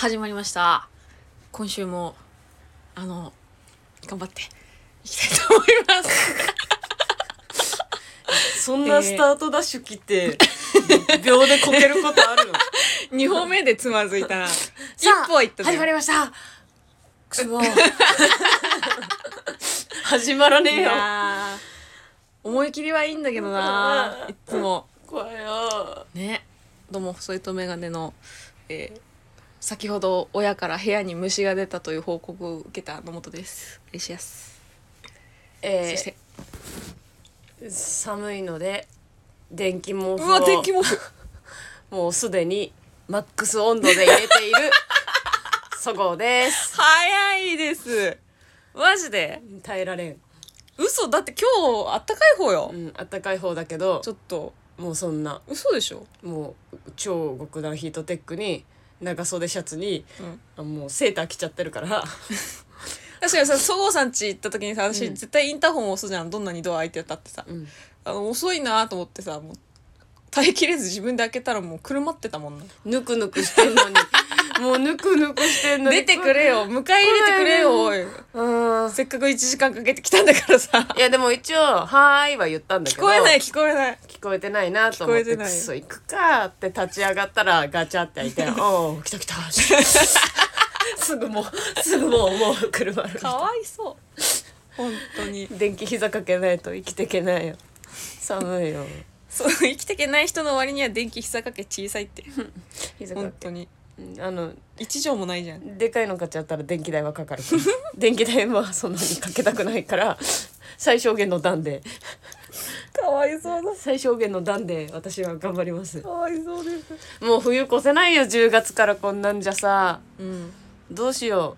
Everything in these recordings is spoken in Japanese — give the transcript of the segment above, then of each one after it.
始まりました。今週もあの頑張っていきたいと思います。そんなスタートダッシュ切って、秒でこけることあるの？2歩目でつまずいた。な 一歩は行ったね。始まりました。くそ始まらねえいよ思い切りはいいんだけどないっつも。怖いよ。ね。どうも細いとメガネの、えー先ほど親から部屋に虫が出たという報告を受けた野本です。嬉しいです、えそして。ー、寒いので電気毛布うわ電気を毛布。もうすでにマックス温度で入れている。そごうです。早いです。マジで？耐えられん、嘘だって今日あったかい方よ、うん、あったかい方だけどちょっと。もうそんな。嘘でしょ？もう超極暖ヒートテックに長袖シャツに、うん。あもうセーター着ちゃってるから。確かにさそごうさん家行った時にさ私、うん。絶対インターホン押すじゃん。どんなにドア開いてたってさ、うん。あの遅いなと思ってさもう耐えきれず自分で開けたらもう車ってたもんな。ぬくぬくしてんのにもうぬくぬくしてんのに。出てくれよ。迎え入れてくれよおい。うん。せっかく1時間かけてきたんだからさ。いやでも一応「はーい」は言ったんだけど。聞こえない聞こえない。聞こえてないなと思って。聞こえてない。くそ行くかって立ち上がったらガチャって開いて「おお来た来た」すぐもうすぐもうもう車あるかわいそう。本当に。電気膝かけないと生きていけないよ。寒いよ。そう生きていけない人の割には電気膝掛け小さいって。膝かけ。本当に。うんあの一畳もないじゃん。でかいの買っちゃったら電気代はかかる。か ら電気代はそんなにかけたくないから最小限の段で。かわいそうだ。最小限の段で私は頑張ります。かわいそうです。もう冬越せないよ10月からこんなんじゃさ。うん。どうしよ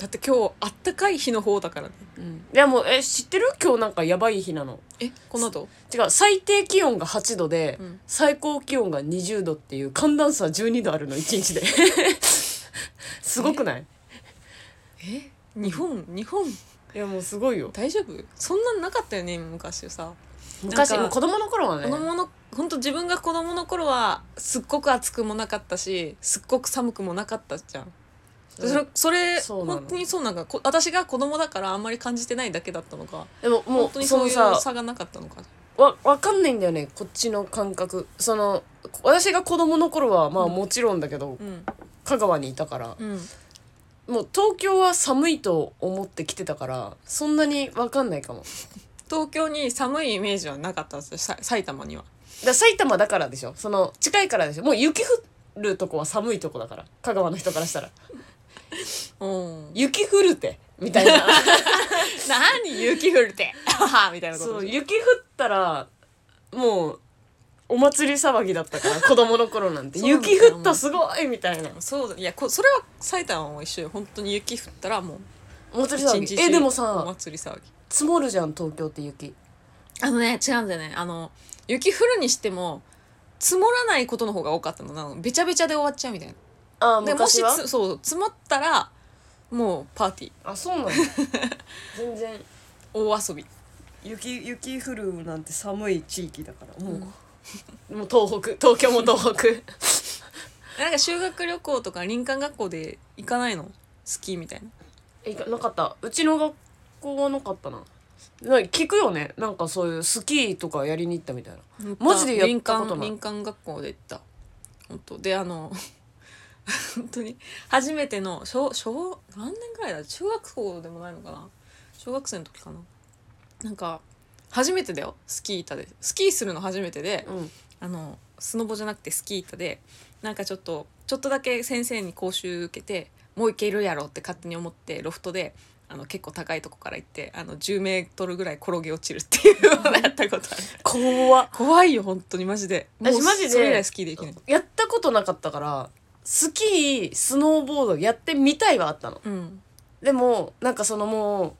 だって今日あったかい日の方だからね。う、うん、いやもうえ知ってる？今日なんかやばい日なの。えこの後違う最低気温が8度で、うん。最高気温が20度っていう寒暖差12度あるの1日で。すごくない？え？日本？日本？いやもうすごいよ。大丈夫？そんなんなかったよね昔さ。昔なんかもう子供の頃はね。子供の本当自分が子供の頃はすっごく暑くもなかったしすっごく寒くもなかったじゃんそれそ本当にそうなんかこ私が子供だからあんまり感じてないだけだったのか。でもも本当にそういう差がなかったのか。わわかんないんだよねこっちの感覚。その私が子供の頃はまあうん。もちろんだけど、うん。香川にいたから。うん。もう東京は寒いと思って来てたからそんなにわかんないかも。東京に寒いイメージはなかったんですよさ埼玉には。だ埼玉だからでしょ。その近いからでしょ。もう雪降るとこは寒いとこだから香川の人からしたらうん。雪降るってみたいな。何雪降るってみたいなことそう雪降ったらもうお祭り騒ぎだったから 子供の頃なんて。雪降ったすごいみたいな。そうだいやこそれは埼玉も一緒よ。本当に雪降ったらもうお祭り騒ぎ。えでもさ祭り騒ぎ。積もるじゃん東京って雪。あのね違うんだよね。あの雪降るにしても積もらないことの方が多かったの。なのべちゃべちゃで終わっちゃうみたいなああでもしつそう積もったらもうパーティー。あそうなの？全然。大遊び。雪雪降るなんて寒い地域だから。もう、もう東北。東京も東北。なんか修学旅行とか林間学校で行かないの？スキーみたいな。いかなかった。うちの学校はなかったな。なんか聞くよね。なんかそういうスキーとかやりに行ったみたいな。マジでやったことない。林間林間学校で行った。本当。であの 本当に。初めての小小何年ぐらいだ？中学校でもないのかな？小学生の時かな。なんか初めてだよ。スキー板で。スキーするの初めてで、うん。あのスノボじゃなくてスキー板でなんかちょっとちょっとだけ先生に講習受けてもういけるやろって勝手に思ってロフトであの結構高いとこから行ってあの10メートルぐらい転げ落ちるっていうのをやったことある。怖っ。怖いよ本当に。マジで。私マジで？それ以来スキーできない。やったことなかったからスキースノーボードやってみたいはあったの。うん。でもなんかそのもう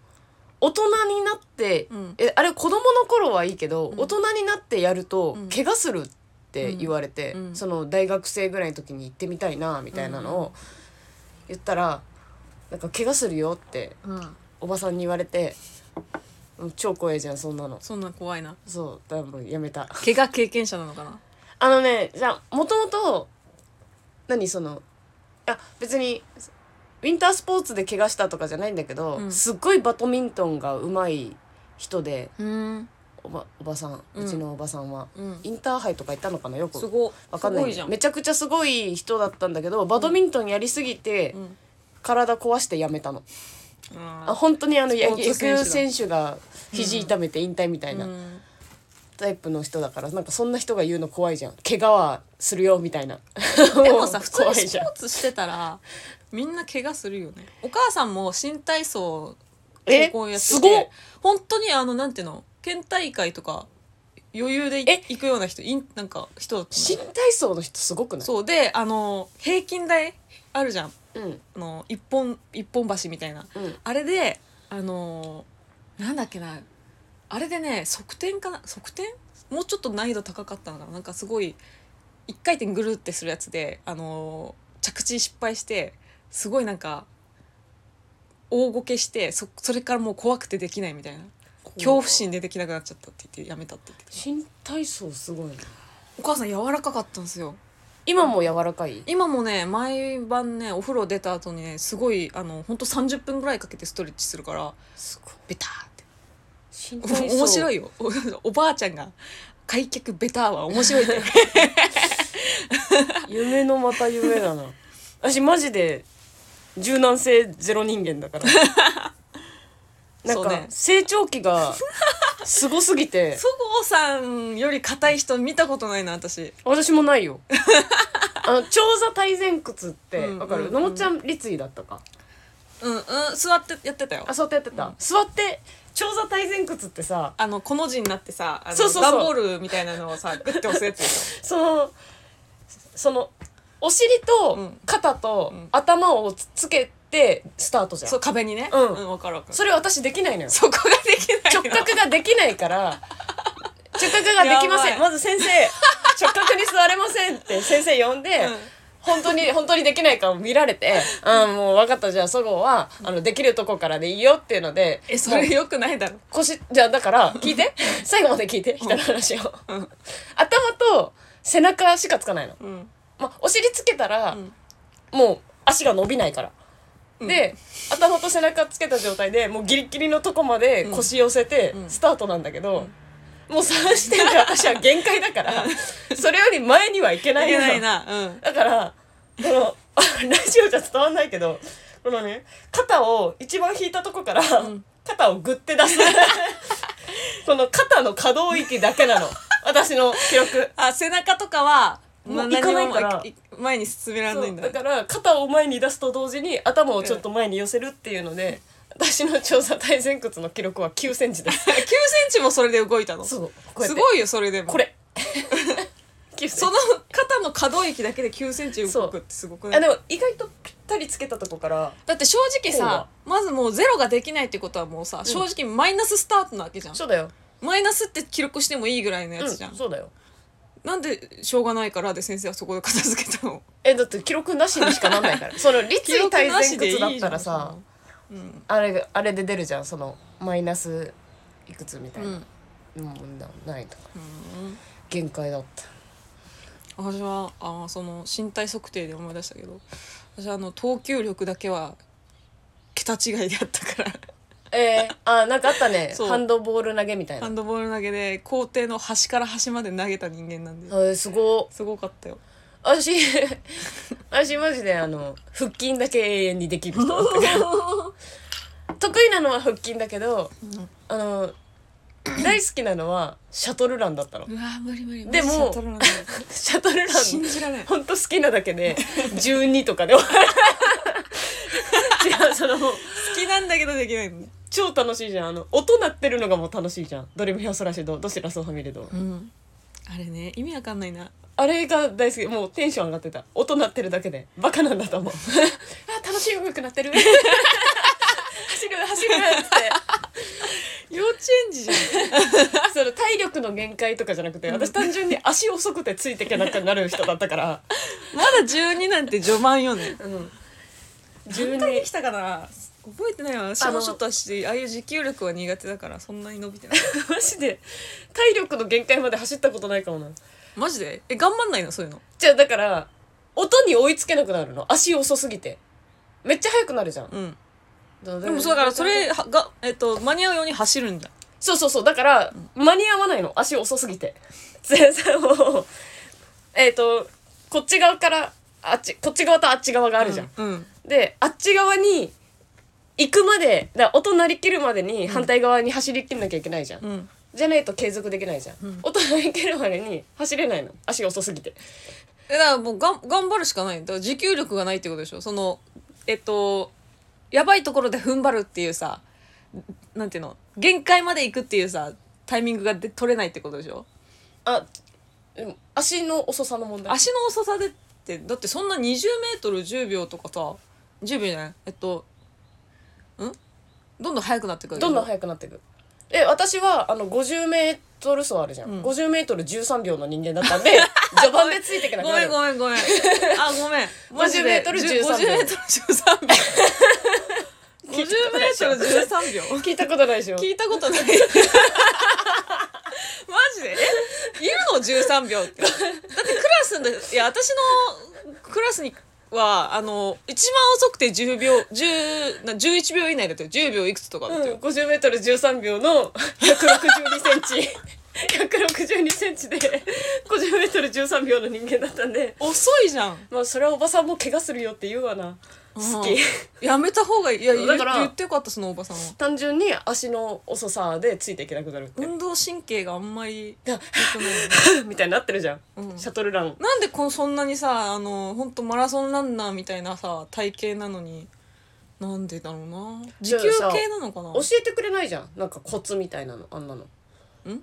大人になって、うん。えあれ子供の頃はいいけど、うん。大人になってやると、うん。怪我するって言われて、うん。その大学生ぐらいの時に行ってみたいなみたいなのを言ったらなんか怪我するよってうん。おばさんに言われてうん超怖いじゃんそんなの。そんな怖いな。そうだからもうやめた。怪我経験者なのかな？あのねじゃあもともと何そのや別にウィンタースポーツで怪我したとかじゃないんだけど、うん。すっごいバドミントンが上手い人でうん。おばおばさんうちのおばさんは、うん。インターハイとか行ったのかな？よく。すごわかんない。めちゃくちゃすごい人だったんだけどバドミントンやりすぎて、うん。体壊してやめたの。ああ本当にあの野球選手が肘痛めて引退みたいな。うんタイプの人だからなんかそんな人が言うの怖いじゃん。怪我はするよみたいな。でもさ 普通にスポーツしてたらみんな怪我するよね。お母さんも新体操え？高校やってすごっ。て本当にあのなんていうの？県大会とか余裕で行くような人いんなんか人新体操の人すごくない？そう。であの平均台あるじゃん。うん。あの一本一本橋みたいな。うん。あれであのなんだっけなあれでね側転かな側転？もうちょっと難易度高かったのかな。なんかすごい一回転ぐるってするやつであの着地失敗してすごいなんか大ごけしてそそれからもう怖くてできないみたいな。恐怖心でできなくなっちゃったって言ってやめたって言ってた。新体操すごいなお母さん柔らかかったんですよ。今も柔らかい？今もね毎晩ねお風呂出た後にねすごいあのほんと30分ぐらいかけてストレッチするからすごい。ベター面白いいよ。お おばあちゃんが開脚ベターは面白いって 夢のまた夢だな。私マジで柔軟性ゼロ人間だから。なんか、ね。成長期がすごすぎて。そごうさんより硬い人見たことないな私。私もないよ。あの長座体前屈ってわかる、うんうん。のもちゃん立位だったか？うんうん座ってやってたよ。あそうやってやってた、座って長座体前屈ってさあのこの字になってさあのそうそうそう。段ボールみたいなのをさグッて押すやつでしそのそのお尻とうん。肩とうん。頭をつつけてスタートじゃん、ょそう壁にね。うん。分かる分かる。それ私できないのよ。そこができないの。直角ができないから直角ができませやばい。んまず先生直角に座れませんって先生呼んで、うん本当に本当にできないかを見られて「あもう分かった。じゃあそごうはあのできるとこからでいいよ」っていうのでえそれよくないだろ？腰じゃあだから聞いて。最後まで聞いて人の話を、うん。頭と背中しかつかないの、うん。まあ、お尻つけたら、ん。もう足が伸びないから、うん。で頭と背中つけた状態でもうギリギリのとこまで腰寄せてうん。スタートなんだけど、もう3視点で私は限界だから。それより前にはいけないのいけないな。うん。だからこのあ ラジオじゃ伝わんないけどこのね肩を一番引いたとこから、ん。肩をグッて出す。この肩の可動域だけなの。私の記録。あ背中とかはもう何行かないから。前に進められないんだ。そう。だから肩を前に出すと同時に頭をちょっと前に寄せるっていうので、私の調査体前屈の記録は9センチです。9センチもそれで動いたの？すごいよそれでも。これ。9センチ。その肩の可動域だけで9センチ動くってすごくない？あでも意外とぴったりつけたとこからだって正直さまずもうゼロができないってことはもうさ、正直マイナススタートなわけじゃん。そうだよ。マイナスって記録してもいいぐらいのやつじゃん、うん、そうだよ。なんでしょうがないからで先生はそこで片付けたの？えだって記録なしにしかなんないから。その立位体前屈だったらさいいじゃん。あれあれで出るじゃんそのマイナスいくつみたいな、うん。もうなないとか。うん。限界だった。私はあその身体測定で思い出したけど私はあの投球力だけは桁違いであったから。えー、あなんかあったね。ハンドボール投げみたいな。ハンドボール投げで校庭の端から端まで投げた人間なんで。えー、すごすごかったよ私私マジであの腹筋だけ永遠にできる人。だったから得意なのは腹筋だけど、あの大好きなのはシャトルランだったの。うわ無理無理。でもシャトルラン信じられないほんと好きなだけで12とかで終わる。違うその好きなんだけどできないの超楽しいじゃん。あの音鳴ってるのがもう楽しいじゃん。ドレミファソラシドドシラソファミレドうん。あれね意味わかんないなあれが大好き。もうテンション上がってた。音鳴ってるだけで。バカなんだと思う。あ楽しい音楽鳴ってる。走る走るって。幼稚園児じゃん。その体力の限界とかじゃなくて私単純に足遅くてついていけなくなる人だったから。まだ12なんて序盤よね。うん。何回できたかな。覚えてないわ。私もちょっと私ああいう持久力は苦手だからそんなに伸びてない。マジで。体力の限界まで走ったことないかもなマジで？え頑張んないの？そういうの？じゃあだから音に追いつけなくなるの？足遅すぎて。めっちゃ速くなるじゃん。うん。ででもそうだからそれはが、えっと、間に合うように走るんだ。そうそうそう。だから間に合わないの。足遅すぎて。全然もうえっ、とこっち側からあっちこっち側とあっち側があるじゃん、うんであっち側に行くまでだから音鳴り切るまでに反対側に走り切んなきゃいけないじゃん、うんじゃないと継続できないじゃん、うん。音鳴り切るまでに走れないの。足遅すぎて。えだからもうがん頑張るしかない。だから持久力がないってことでしょ。そのえっとやばいところで踏ん張るっていうさなんていうの？限界まで行くっていうさタイミングがで取れないってことでしょ。あ足の遅さの問題。足の遅さでってだってそんな 20m10 秒とかさ10秒じゃない？えっとん？どんどん速くなってくるどんどん速くなっていくで私はあの 50m 走あるじゃん、うん。50m13 秒の人間だったんで 序盤でついていけなくごめんごめんごめん。あごめん。マジ 50m で13 50m13 秒。聞いたことないでしょ？50m13 秒。聞いたことないでしょ？聞いたことない。マジで？えいるの13秒って。だってクラスでいや私のクラスにはあの一番遅くて10秒10な11秒以内だったよ。10秒いくつとかだったよ、50m13 秒の 162センチ。162センチで 50m13 秒の人間だったんで。遅いじゃん。まあそれはおばさんも怪我するよって言うわな好き。うん。やめた方がいい。いやだから言ってよかったそのおばさんは。単純に足の遅さでついていけなくなるって。運動神経があんまりだ良くない みたいになってるじゃん、うん。シャトルラン。なんでこのそんなにさあの本当マラソンランナーみたいなさ体型なのになんでだろうな。持久系なのかな？教えてくれないじゃん。なんかコツみたいなのあんなの。ん？大人に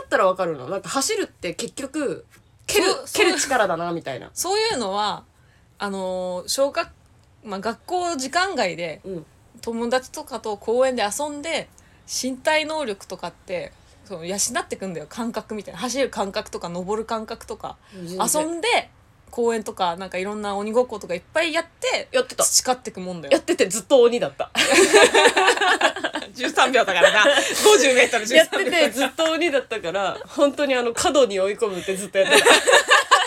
なったらわかるの。なんか走るって結局蹴るそう蹴る力だなみたいな。そういうのはあの小学、まあ、学校時間外でうん。友達とかと公園で遊んで身体能力とかってその養ってくんだよ。感覚みたいな。走る感覚とか登る感覚とか。遊んで公園とかなんかいろんな鬼ごっことかいっぱいやってやってた。培ってくもんだよ。やっててずっと鬼だった。13秒だからな。50m13 秒。やっててずっと鬼だったから本当にあの角に追い込むってずっとやってた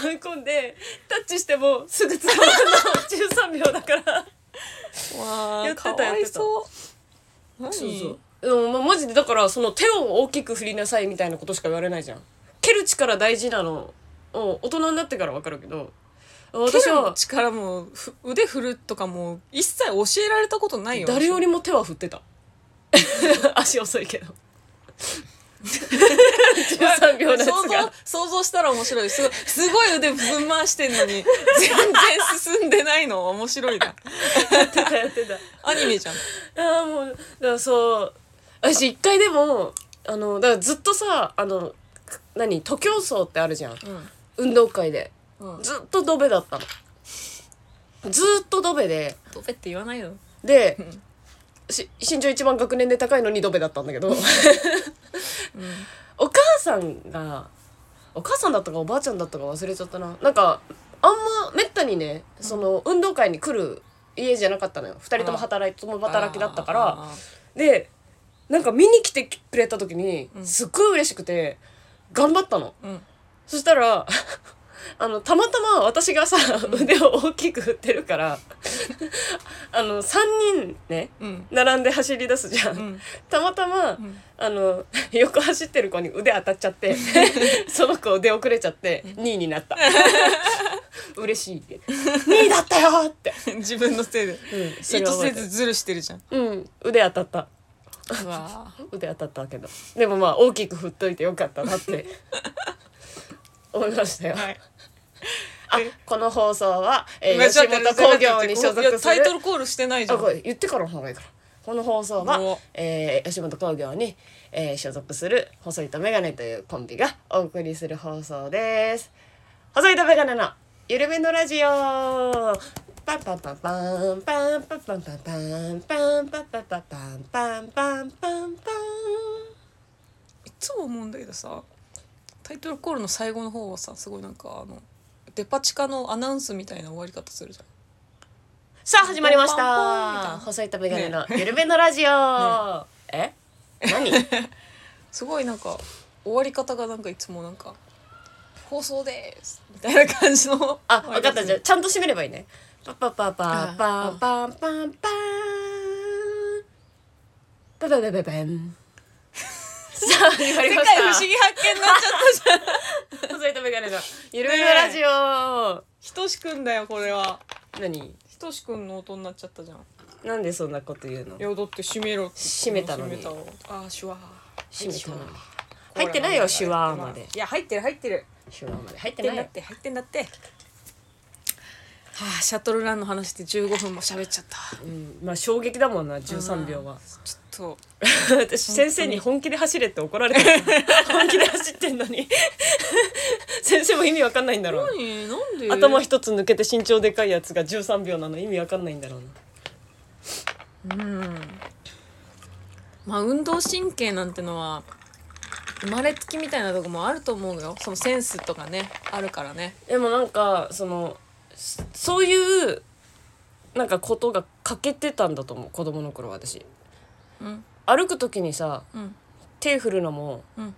にな角ってるに追い込んでタッチしてもすぐ捕まるの13秒だから。わあやってたやってた。そう。何？そうそう。でもまマジでだからその手を大きく振りなさいみたいなことしか言われないじゃん。蹴る力大事なの。を大人になってから分かるけど。私私はは力もふ腕振るとかも一切教えられたことないよ。誰よりも手は振ってた。足遅いけど13秒のやつ想像が想像したら面白い。すごいすごい腕ぶん回してんのに全然進んでないの。面白いなやってたやってた。アニメじゃん。ああもうだからそう。私一回でもあのだからずっとさあの何徒競走ってあるじゃん。運動会で。うん。うんずっとドベだったの。ずーっとドベで。ドベって言わないよ。でん。し身長一番学年で高いのにドベだったんだけど さんがお母さんだったかおばあちゃんだったか忘れちゃったな。なんかあんまめったにねその運動会に来る家じゃなかったのよ。2人とも働いて共働きだったから。あでなんか見に来てくれた時にん。すっごい嬉しくて頑張ったの。ーうん。そしたらあのたまたま私がさ腕を大きく振ってるから あの3人ねうん。並んで走り出すじゃん。うん。たまたま、ん。あの 横走ってる子に腕当たっちゃって その子出遅れちゃって2位になった。嬉しい2位だったよって、自分のせいで。うん、そ意図せずズルしてるじゃん。うん腕当たった。腕当たったけど。でもまあ大きく振っといてよかったなって思いましたよ、ーはい。あこの放送は、えー吉本興業に所属するタイトルコールしてないじゃん。言ってからの方がいいから。この放送はお、えー吉本興業に、えー所属する細いとメガネというコンビがお送りする放送です。細いとメガネのゆるめのラジオ。パンパンパンパン。パンパンパンパンパンパンパンパンパンパンパンパン。パンパンいつも思うんだけどさタイトルコールの最後の方はさすごいなんかあのデパ地下のアナウンスみたいな終わり方するじゃん。さあ始まりました。いな。た細いとメガネのゆるめのラジオ、え？何？すごいなんか終わり方がなんかいつもなんか放送ですみたいな感じの。あ分かった。じゃちゃんと締めればいいね。パパパパパパンパンパンパパパパパン 世界不思議発見になっちゃったじゃん細いとメガネのゆるめのラジオ、ひとしくんだよこれは。何？ひとしくんの音になっちゃったじゃん。なんでそんなこと言うの？いやだって閉めろって閉めたのに。あーシュワー。閉めたのに。入ってないよシュワーまで。いや入ってる入ってる。手話まで。入ってないって入ってんだって。はあシャトルランの話で15分も喋っちゃった。うん、まあ衝撃だもんな13秒は。ちょっと私先生に本気で走れって怒られてる 本気で走ってんのに。先生も意味わかんないんだろう何？なんで？頭一つ抜けて身長でかいやつが13秒なの意味わかんないんだろうな。うん。まあ運動神経なんてのは生まれつきみたいなとこもあると思うよ。そのセンスとかねあるからね。でもなんかそのそそういうなんかことが欠けてたんだと思う。子供の頃私うん歩く時にさうん。手振るのもうん。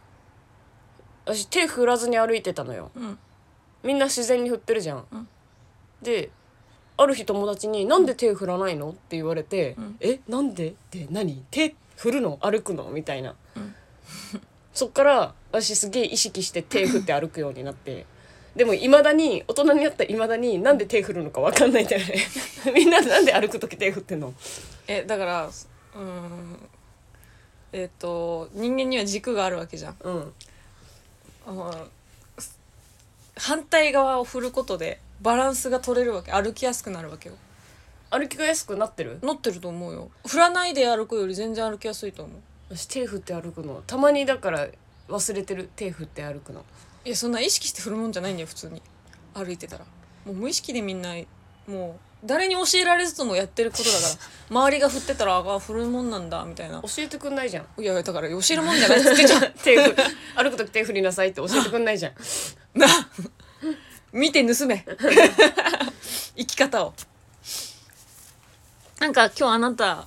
私手振らずに歩いてたのよ。うん。みんな自然に振ってるじゃん、うん。である日友達に「なんで手振らないの?」って言われて「ん。え？なんで?」って何？手振るの？歩くの？みたいな、ん。そっから私すげえ意識して手振って歩くようになって。でもいまだに大人になったいまだになんで手振るのか分かんないんだよねみんななんで歩く時手振ってんの？えだからうん。えっ、と人間には軸があるわけじゃん。うん。あの反対側を振ることでバランスが取れるわけ。歩きやすくなるわけよ。歩きやすくなってる？乗ってると思うよ。振らないで歩くより全然歩きやすいと思う。私手振って歩くの。たまにだから忘れてる。手振って歩くの。いやそんな意識して振るもんじゃないんだよ普通に。歩いてたら。もう無意識でみんなもう誰に教えられずともやってることだから。周りが振ってたらあ振るもんなんだみたいな。教えてくんないじゃん。いやだから教えるもんじゃないっつってんじゃん。手振歩く時手振りなさいって教えてくんないじゃん。な見て盗め。生き方を。なんか今日あなた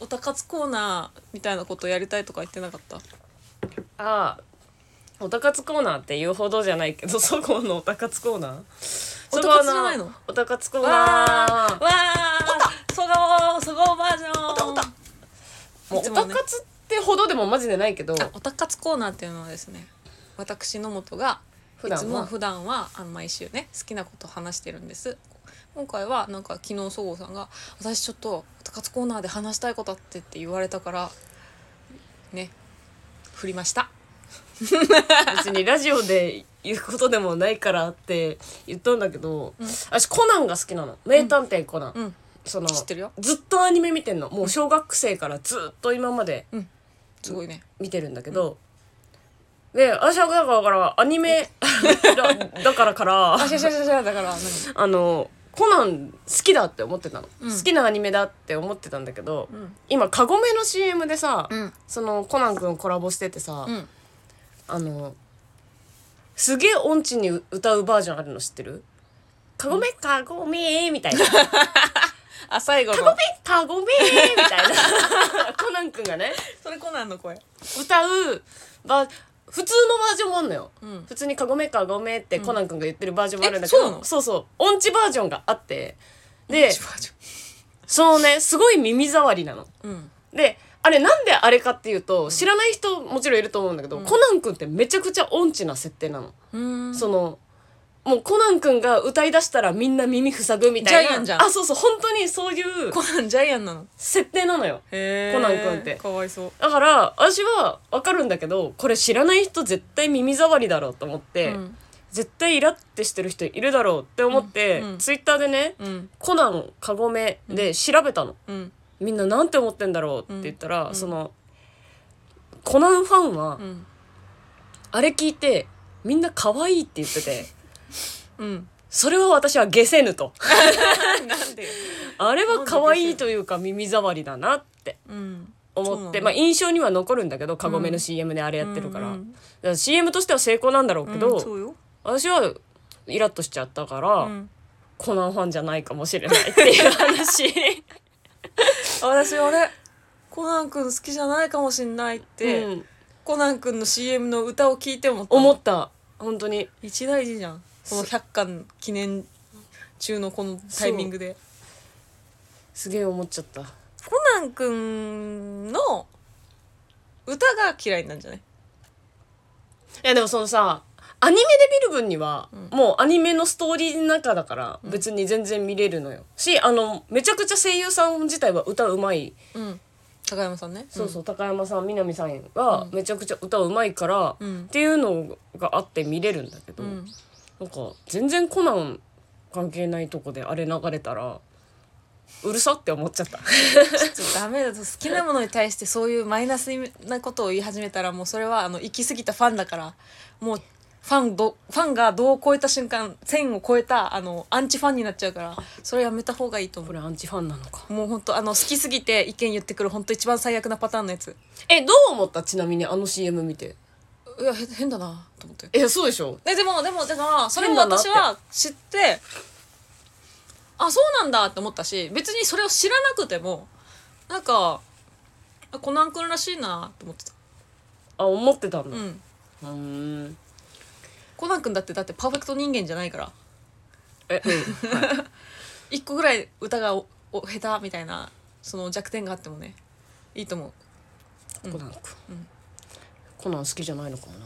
おたかつコーナーみたいなことやりたいとか言ってなかった？ああおたかつコーナーって言うほどじゃないけどそごうのおたかつコーナー？おたかつじゃないの？おたかつコーわナーーわーそごうそごうバージョンおたおた。もうおたかつってほどでもマジでないけど。あおたかつコーナーっていうのはですね私野本がいつも普段はあの毎週ね好きなことを話してるんです。今回はなんか昨日そごうさんが「私ちょっとおたかつコーナーで話したいことあって」って言われたからね振りました 別にラジオで言うことでもないからって言ったんだけど、私コナンが好きなの。名探偵コナン、うん。その知ってるよ。ずっとアニメ見てんの。もう小学生からずっと今まですごいね。見てるんだけど、で私はだからだからアニメ だだからからあしゃしゃしゃしゃだから何？あのコナン好きだって思ってたの、うん。好きなアニメだって思ってたんだけど、ん。今カゴメの CM でさ、うん。そのコナン君コラボしててさ、うんあのすげえ音痴に歌うバージョンあるの知ってる？カゴメカゴメみたいな。あ最後の。カゴメカゴメみたいな。コナン君がね。それコナンの声。歌うバー普通のバージョンもあんのよ、うん。普通に「カゴメカゴメ」ってコナン君が言ってるバージョンもあるんだけど、うなの？そうそう音痴バージョンがあって。でバージそのねすごい耳障りなの。うん。であれなんであれかっていうと知らない人もちろんいると思うんだけど、コナン君ってめちゃくちゃ音痴な設定なの。そのもうコナン君が歌い出したらみんな耳塞ぐみたいな。ジャイアンじゃん。あそうそう本当にそういうコナンジャイアンなの？設定なのよ。へコナン君って。かわいそう。だから私は分かるんだけどこれ知らない人絶対耳障りだろうと思って、うん。絶対イラってしてる人いるだろうって思って、うん。うん。ツイッターでねうん「コナンカゴメ」で調べたの、うんみんななんて思ってんだろうって言ったら、そのコナンファンはうん。あれ聞いてみんな可愛いって言ってて うん。それは私は下せぬと。あれは可愛いというか耳障りだなってうん。思って、まあ印象には残るんだけどカゴメの CM であれやってるから,、うんから CM としては成功なんだろうけど、私はイラッとしちゃったから、うん。コナンファンじゃないかもしれないっていう話 私あれコナン君好きじゃないかもしんないって、うん。コナン君の CM の歌を聞いて思った思った。本当に。一大事じゃん。この100巻記念中のこのタイミングで。すげえ思っちゃった。コナン君の歌が嫌いなんじゃない？いやでもそのさアニメで見る分には、もうアニメのストーリーの中だから別に全然見れるのよ、しあのめちゃくちゃ声優さん自体は歌うまい、うん。高山さんね。そうそう高山さん南さんがめちゃくちゃ歌うまいから、うん。っていうのがあって見れるんだけど、うん。なんか全然コナン関係ないとこであれ流れたらうるさって思っちゃった。ちょっとダメだと好きなものに対してそういうマイナスなことを言い始めたらもうそれはあの行き過ぎたファンだからもうファンどファンが度を超えた瞬間線を超えたあのアンチファンになっちゃうからそれやめた方がいいと思これアンチファンなのか。うもう本当あの好きすぎて意見言ってくる本当一番最悪なパターンのやつ。えどう思った？ちなみにあの CM 見て。いやへ変だなと思って。えそうでしょ？ででもでもだからそれも私は知ってあそうなんだって思ったし別にそれを知らなくてもなんかあコナン君らしいなって思ってた。あ思ってたんだ。うん。うーんコナン君だってだってパーフェクト人間じゃないから。えうんはい。一個ぐらい歌がおお下手みたいなその弱点があってもねいいと思う。コナン君、コナン好きじゃないのかもな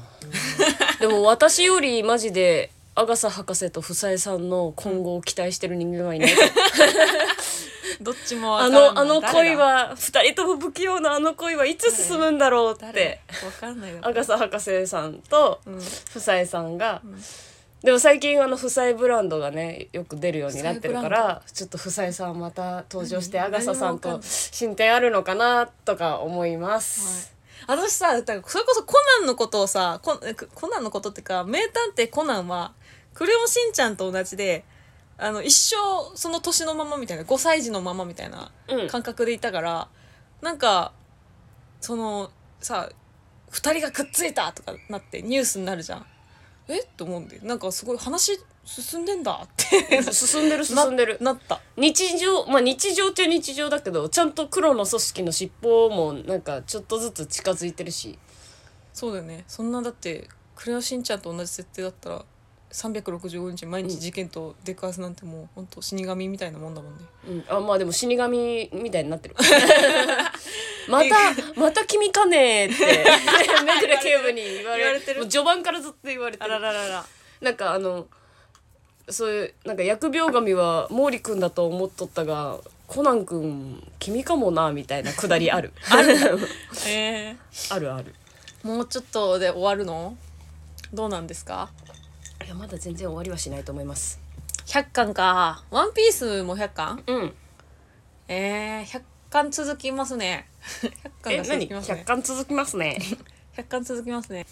でも私よりマジでアガサ博士と房江さんの今後を期待してる人間はいない どっちもあのあの恋は二人とも不器用なあの恋はいつ進むんだろうっ誰？てわかんないよ。アガサ博士さんとうん。房江さんが、でも最近あの房江ブランドがねよく出るようになってるからちょっと房江さんまた登場して何アガサさんと進展あるのかなとか思います、私さだからそれこそコナンのことをさコナンのことっていうか名探偵コナンはクレヨンしんちゃんと同じであの一生その年のままみたいな5歳児のままみたいなうん。感覚でいたから、なんかそのさ2人がくっついたとかなってニュースになるじゃん。え？っと思うんでなんかすごい話進んでんだって。進んでる進んでる。ななった。日常まあ日常っちゃ日常だけどちゃんと黒の組織の尻尾もなんかちょっとずつ近づいてるし。そうだよね。そんなだってクレヨンしんちゃんと同じ設定だったら365日毎日事件と出くわすなんてもう本当死神みたいなもんだもんね。うん、あまあでも死神みたいになってる。またまた君かねーって 目黒警部に言われ言われてる。もう序盤からずっと言われてる。らららなんかあのそういうなんか疫病神は毛利君だと思っとったがコナン君君かもなみたいなくだりある。ある。えあるある。ー、もうちょっとで終わるの？どうなんですか？いやまだ全然終わりはしないと思います。100巻か。ワンピースも100巻？うん。えー、100巻続きますね。100巻が続きますね。100巻続きますね。100巻続きますね。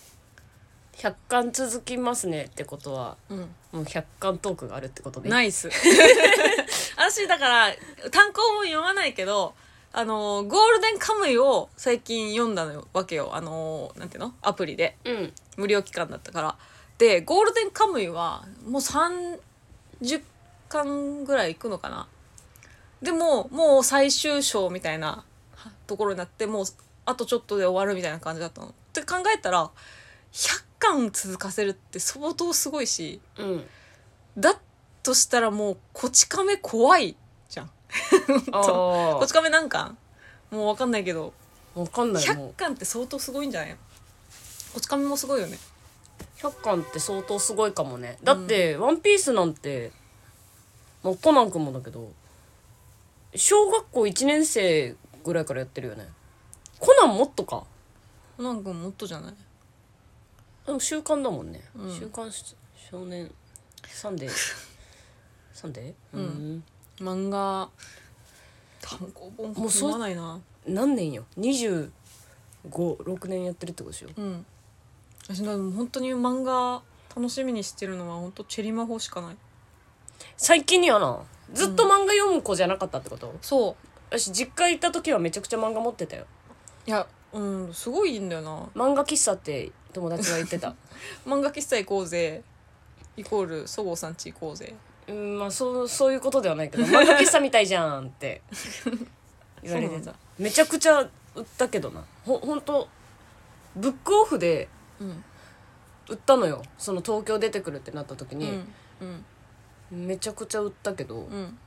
100巻続きますねってことはうん。もう100巻トークがあるってことでナイス。私だから単行本読まないけどあのゴールデンカムイを最近読んだのわけよ。あのなんていうの？アプリで。うん。無料期間だったからでゴールデンカムイはもう30巻ぐらいいくのかな。でももう最終章みたいなところになってもうあとちょっとで終わるみたいな感じだったの。って考えたら100巻続かせるって相当すごいしうん。だとしたらもうこち亀怖いじゃん。あ こあち亀何巻もう分かんないけど。わかんないもう。100巻って相当すごいんじゃないの？こち亀もすごいよね100巻って相当すごいかもね。だって「ワンピースなんて、まあ、コナン君もだけど小学校1年生ぐらいからやってるよね。コナンもっとか。なんかもっとじゃない？でも週刊だもんね、うん。週刊少年サンデー。サンデー？うん。漫画単行本もうそう読まないな。何年よ？25、6年やってるってことでしょ？うん私でも本当に漫画楽しみにしてるのは本当チェリまほしかない。最近にはな。ずっと漫画読む子じゃなかったってこと、そう。私実家行った時はめちゃくちゃ漫画持ってたよ。いやうんすごいんだよな。漫画喫茶って友達が言ってた。漫画喫茶行こうぜ。イコールそごうさんち行こうぜ。うんまあそうそういうことではないけど漫画喫茶みたいじゃんって 言われてた。そうなんだ。めちゃくちゃ売ったけどな。ほほんとブックオフでうん。売ったのよ。その東京出てくるってなった時うん。に、うん。めちゃくちゃ売ったけど、うん。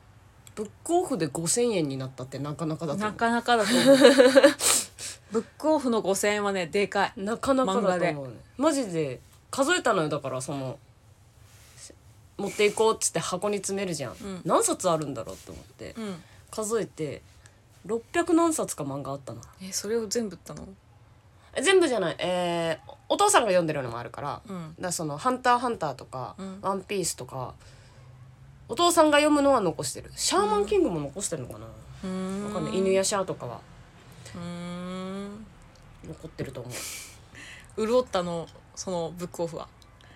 ブックオフで5,000円になったってなかなかだと思う。なかなかだと思う。ブックオフの5000円はねでかい。なかなかだと思うね。マジで数えたのよ。だからその持っていこうっつって箱に詰めるじゃん、ん。何冊あるんだろうって思って。うん。数えて600何冊か漫画あったな。えそれを全部売ったの？え全部じゃない。えーお父さんが読んでるのもあるから,、だかうその「ハンターハンター」とかうん「ワンピース」とかお父さんが読むのは残してる。シャーマンキングも残してるのかな、うーん。わかんない。犬やシャーとかは。うーん。残ってると思う。潤ったのそのブックオフは？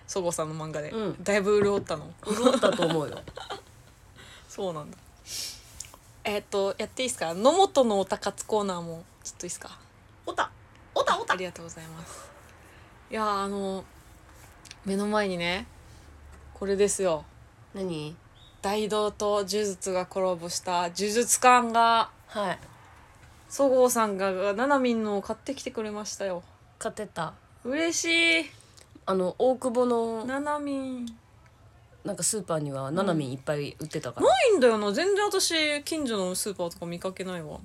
そごうさんの漫画で、うん。だいぶ潤ったの。潤ったと思うよ。そうなんだ。えっ、とやっていいですか？野本のおたかつコーナーもちょっといいですか？おた。おたおありがとうございますいやーあの目の前にねこれですよ。何？大道と呪術がコラボした呪術館がはい。そごうさんがななみんのを買ってきてくれましたよ。買ってた。嬉しい。あの大久保のななみん。なんかスーパーにはななみんいっぱい売ってたから、ないんだよな。全然私近所のスーパーとか見かけないわ。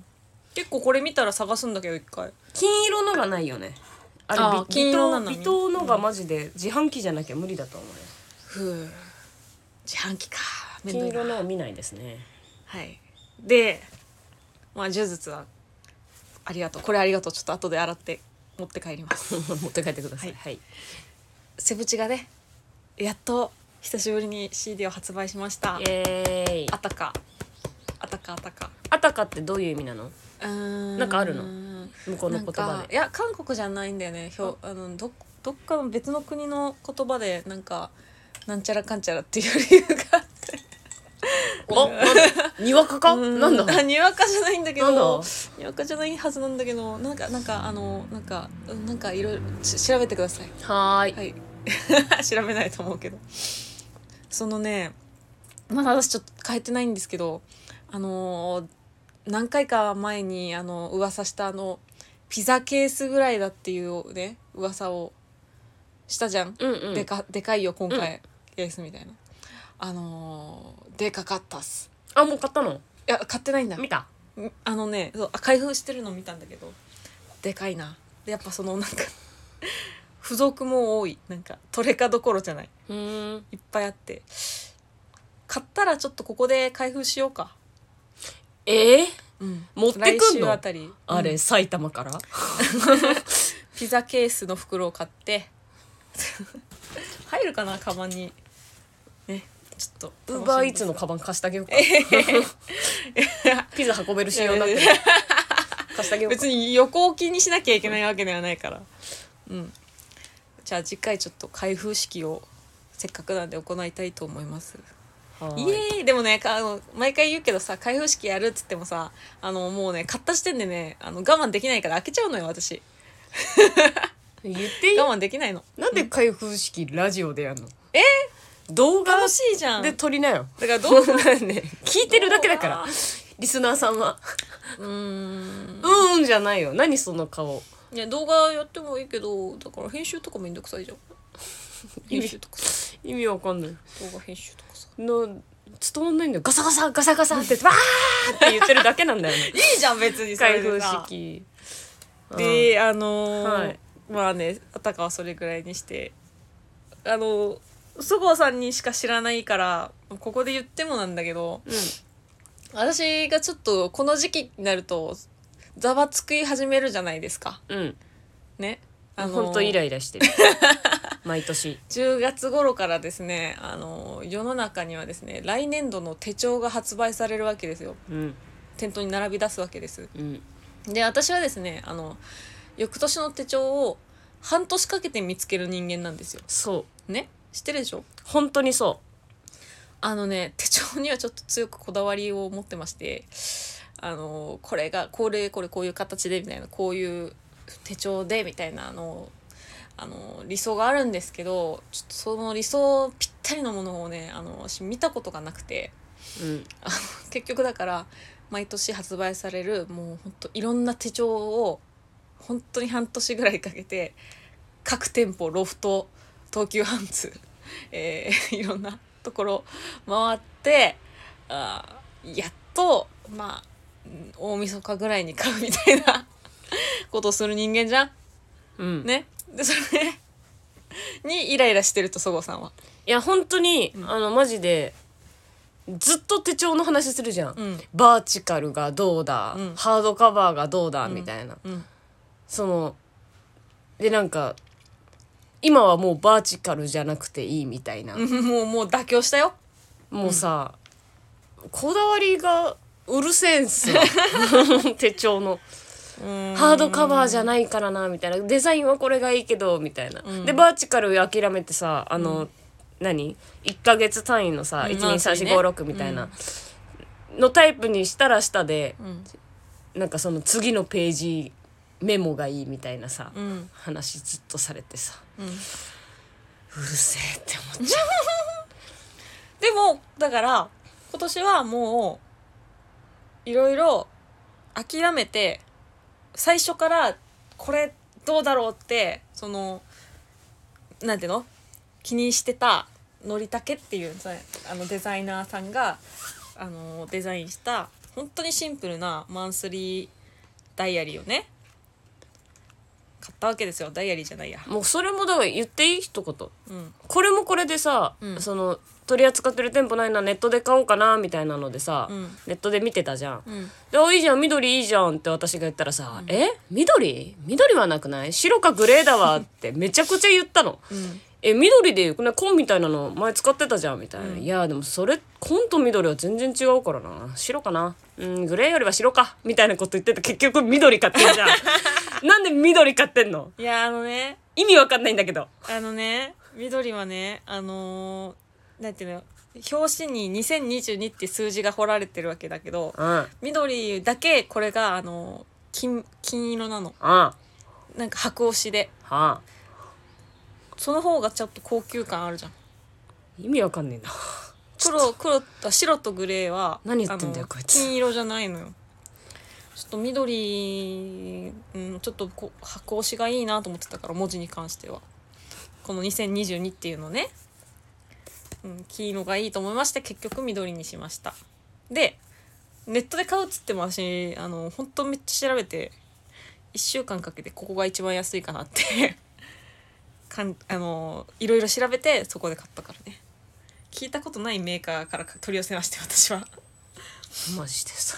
結構これ見たら探すんだけど一回。金色のがないよねあれあ金色なの微糖微糖のがマジで自販機じゃなきゃ無理だと思うよふう。自販機か。めんど金いな。色のは見ないですね。はい。でまあ呪術はありがとう。これありがとう。ちょっと後で洗って持って帰ります。持って帰ってください。ははい、セブチがねやっと久しぶりに CD を発売しました。イエーイ。あたか。あたかあたか。あたかってどういう意味なの？なんかあるの？向こうの言葉で。かいや韓国じゃないんだよね。ひょあ。のどどっかの別の国の言葉でなんかなんちゃらかんちゃらっていう理由があって。おなんだにわかか？なんだ？あにわかじゃないんだけどにわかじゃないはずなんだけどなんかなんかあのなんかうんなんかいろいろち調べてください。はーい。はい。調べないと思うけど。そのねまだ私ちょっと変えてないんですけどあのー何回か前にあの噂したあのピザケースぐらいだっていうね噂をしたじゃん、うんうん。でかでかいよ今回、ケースみたいな。あのーでかかったっす。あもう買ったの？いや買ってないんだ。見た？んあのねそうあ開封してるの見たんだけどでかいな。でやっぱそのなんか付属も多い。なんかトレカどころじゃない。いっぱいあって。買ったらちょっとここで開封しようかえー、うん。持ってくんの？あたり。あれ、うん。埼玉から？ピザケースの袋を買って。入るかなカバンに。ねちょっと。ウーバーイーツのカバン貸してあげようか。ピザ運べる仕様だって貸してあげようか。別に横置きにしなきゃいけないわけではないから。うん。じゃあ次回ちょっと開封式をせっかくなんで行いたいと思います。はイエーイでもねかあの毎回言うけどさ開封式やるっつってもさあのもうね買った時点でねあの我慢できないから開けちゃうのよ私。言っていい？我慢できないの。なんで開封式ラジオでやんの？え？動画楽しいじゃん。で撮りなよ。だからどう？ね 聞いてるだけだから。リスナーさんは。うーん。うんうんじゃないよ。何その顔。いや動画やってもいいけどだから編集とかめんどくさいじゃん。編集とか。さ意味わかんない。動画編集とかさ。の伝わんないんだよ。ガサガサガサガサってわーって言ってるだけなんだよ。ね いいじゃん別にそ開でさ。式。であのーはい。まあねあたかはそれぐらいにして。あのそごうさんにしか知らないからここで言ってもなんだけどうん。私がちょっとこの時期になるとざわつき始めるじゃないですか。うん。ね。あのほんとイライラしてる 毎年。10月頃からですねあの世の中にはですね来年度の手帳が発売されるわけですよ。うん。店頭に並び出すわけです。うん。で私はですねあの翌年の手帳を半年かけて見つける人間なんですよ。そう。ね？知ってるでしょ？本当にそあのね手帳にはちょっと強くこだわりを持ってましてあのこれがこれこれこういう形でみたいなこういう手帳でみたいなあのあの理想があるんですけどちょっとその理想ぴったりのものをねあの私見たことがなくて。ううん結局だから毎年発売されるもうほんといろんな手帳を本当に半年ぐらいかけて各店舗ロフト東急ハンズ、えーいろんなところ回ってあーやっとまあうん大晦日ぐらいに買うみたいなことをする人間じゃん。うん。ねでそれにイライラしてるとそごうさんは？いや本当に、あのマジでずっと手帳の話するじゃん、うん。バーチカルがどうだ、うん。ハードカバーがどうだ、みたいな。うん。そのでなんか今はもうバーチカルじゃなくていいみたいな、もうもう妥協したよ。もうさ、こだわりがうるせえんすわ。手帳のハードカバーじゃないからなみたいな。デザインはこれがいいけどみたいな、ん。でバーチカル諦めてさあの、何？1ヶ月単位のさ、うん。123456みたいな、のタイプにしたら下で、ん。なんかその次のページメモがいいみたいなさ、うん。話ずっとされてさ、ううんるせえって思っちゃ でもだから今年はもういろいろ諦めて最初からこれどうだろうってそのなんていうの？気にしてたのりたけっていうさあのデザイナーさんがあのデザインした本当にシンプルなマンスリーダイアリーをね買ったわけですよ。ダイアリーじゃないや。うもうそれもだから言っていい一言。うん。これもこれでさ、うん。その取り扱ってる店舗ないなネットで買おうかなみたいなのでさ、うん。ネットで見てたじゃん。うん。で「あいいじゃん緑いいじゃん」って私が言ったらさ「え？緑？緑はなくない？白かグレーだわ」って めちゃくちゃ言ったの。うん。え緑でよくない紺みたいなの前使ってたじゃんみたいな、いやでもそれ紺と緑は全然違うからな。白かな？うんグレーよりは白か。みたいなこと言ってて結局緑買ってんじゃん。なんで緑買ってんの？いやあのね。意味わかんないんだけど。あのね緑はねあのーなんていうの表紙に2022って数字が彫られてるわけだけどうん。うん緑だけこれがあの金金色なの。はなんか白押しで。あその方がちょっと高級感あるじゃん。意味わかんねえな。黒黒あ白とグレーは何言ってんだよこいつ。金色じゃないのよ。ちょっと緑、うん、ちょっとこう白押しがいいなと思ってたから文字に関しては。この2022っていうのね、うん、黄色がいいと思いまして結局緑にしました。でネットで買うっつっても私あの本当めっちゃ調べて1週間かけてここが一番安いかなって かんあのいろいろ調べてそこで買ったからね。聞いたことないメーカーから取り寄せまして私は。マジでさ。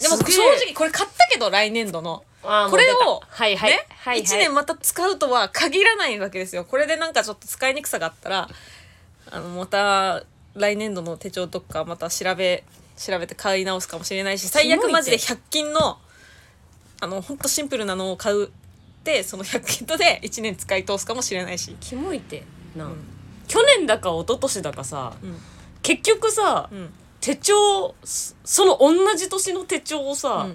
でもすげえ。正直これ買ったけど来年度の。これをはいはい、ね、はいはい。1年また使うとは限らないわけですよ。これでなんかちょっと使いにくさがあったらあのまた来年度の手帳とかまた調べ調べて買い直すかもしれないし最悪マジで100均のあのほんとシンプルなのを買うでその100均とで1年使い通すかもしれないし。キモいってな、ん。去年だか一昨年だかさ、うん。結局さ、うん。手帳そその同じ年の手帳をさ、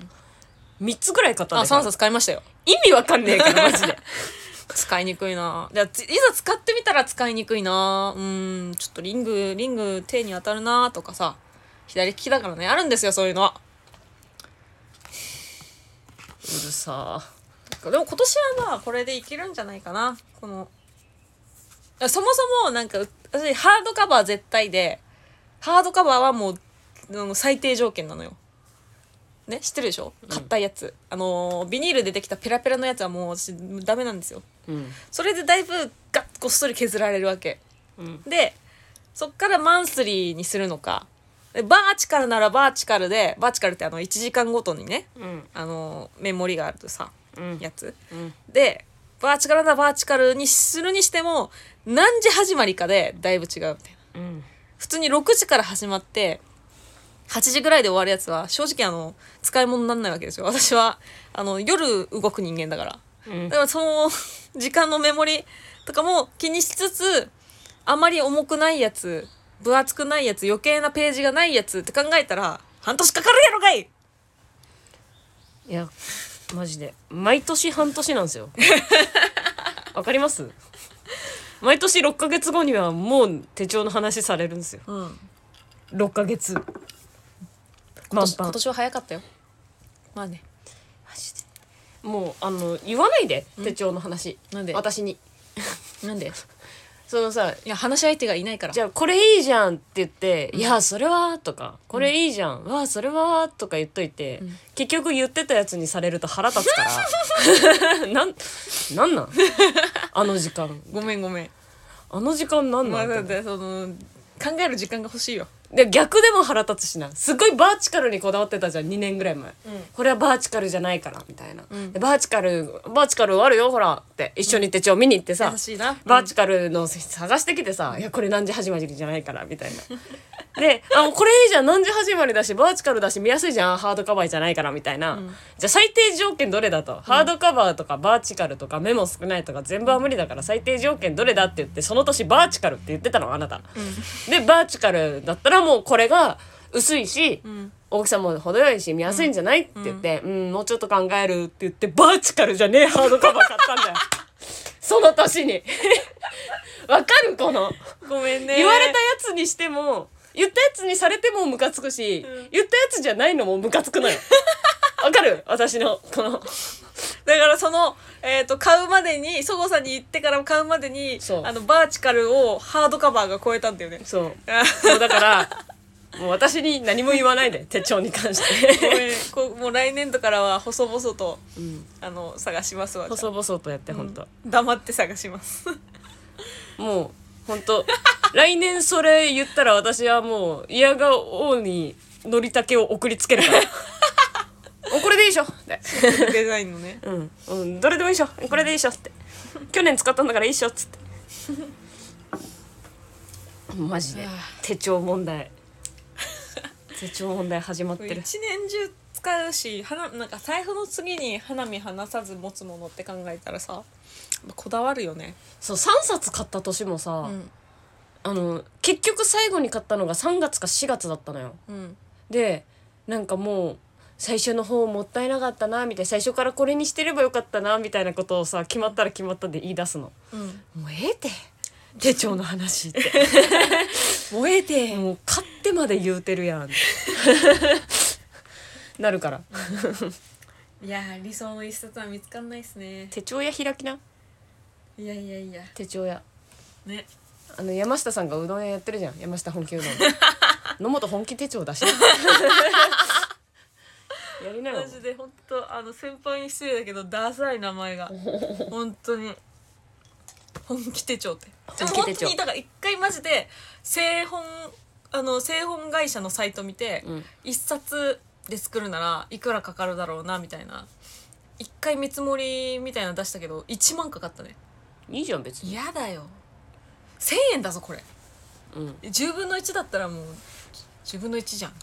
うん。3つぐらい買ったんあ3だから冊買いましたよ。意味わかんねえからマジで 使いにくいな。じゃあいざ使ってみたら使いにくいな。うんちょっとリングリング手に当たるなとかさ。左利きだからね。あるんですよそういうのは。うるさ。でも今年はまあこれでいけるんじゃないかな。このそもそもなんか私ハードカバー絶対でハードカバーはもう最低条件なのよ。ね知ってるでしょ？買ったやつ、あのービニールでできたペラペラのやつはもう私ダメなんですよ。うん。それでだいぶガッこっそり削られるわけ。うん。でそっからマンスリーにするのか。でバーチカルならバーチカルでバーチカルってあの1時間ごとにねうん。あのメモリがあるとさうん。やつ。うん。でバーチカルならバーチカルにするにしても何時始まりかでだいぶ違うみたいな。うん。普通に6時から始まって8時ぐらいで終わるやつは正直あの使い物にならないわけですよ。私はあの夜動く人間だから。うん。だからその 時間のメモリとかも気にしつつあまり重くないやつ分厚くないやつ余計なページがないやつって考えたら半年かかるやろかいいやマジで。毎年半年なんですよ。わかります？毎年6ヶ月後にはもう手帳の話されるんですよ。うん。6ヶ月今年今年は早かったよ。まあね。マジで。もうあの言わないで。手帳の話、なんで？私に。なんで？そのさいや話し相手がいないから。じゃあこれいいじゃんって言って「いやそれは」とか「これいいじゃん、わあそれは」とか言っといて、ん。結局言ってたやつにされると腹立つから。なんなんなん？あの時間ごめんごめん。あの時間なんまあなんだってその考える時間が欲しいよ。で逆でも腹立つしな。すごいバーチカルにこだわってたじゃん。2年ぐらい前、ん。これはバーチカルじゃないからみたいな、ん。でバーチカルバーチカルあるよほらって一緒に手帳見に行ってさ、優しいな。バーチカルの探してきてさ「いやこれ何時始まりじゃないから」みたいな。で「あもうこれいいじゃん何時始まりだしバーチカルだし見やすいじゃん。ハードカバーじゃないから」みたいな、じゃあ最低条件どれだと、ハードカバーとかバーチカルとかメモ少ないとか全部は無理だから最低条件どれだって言ってその年バーチカルって言ってたのあなた。でバーチカルだったらもうこれが薄いし、ん。大きさも程よいし見やすいんじゃない、って言って、うん、もうちょっと考えるって言ってバーチカルじゃねえハードカバー買ったんだよ。その年に。わかるこの。ごめんね。言われたやつにしても言ったやつにされてもムカつくし、言ったやつじゃないのもムカつくのよ。わかる？私のこの。だからその、えー、と買うまでにそごさんに行ってから買うまでにそう。あのバーチカルをハードカバーが超えたんだよね。そう。あもうだからもう私に何も言わないで手帳に関しごて、めん。こうもう来年度からは細々とうん、あの探しますわ。細々とやってあ本当、うん。黙って探します。もう本当来年それ言ったら私はもう嫌がおうにのりたけを送りつけるから。おこれでいいでしょ。ってデザインのね。うん、うん、どれでもいいでしょ。これでいいでしょ。って。去年使ったんだからいいでしょっつって。マジで。はあ。手帳問題。手帳問題始まってる。一年中使うし花なんか財布の次に花見離さず持つものって考えたらさこだわるよね。そう3冊買った年もさ、うん。あの結局最後に買ったのが3月か4月だったのよ。うん。でなんかもう最初の方もったいなかったなみたいな最初からこれにしてればよかったなみたいなことをさ決まったら決まったで言い出すの。うん。もうええて手帳の話って。燃えて。もう買ってまで言うてるやん。なるから。いやー理想の一冊は見つかんないっすね。手帳屋開きないやいやいや。手帳屋。ね。あの山下さんがうどん屋やってるじゃん。山下本気うどん。野本本気手帳出しな やりなよ。マジで本当あの先輩に失礼だけどダサい名前が。本当に。本気手帳って。でも本本気手帳。当にだから一回マジで製本あの製本会社のサイト見てうん。一、冊で作るならいくらかかるだろうなみたいな。一回見積もりみたいなの出したけど1万かかったねいいじゃん別に。嫌だよ。1000円だぞこれ。うん。10分の1だったらもう10分の1じゃん。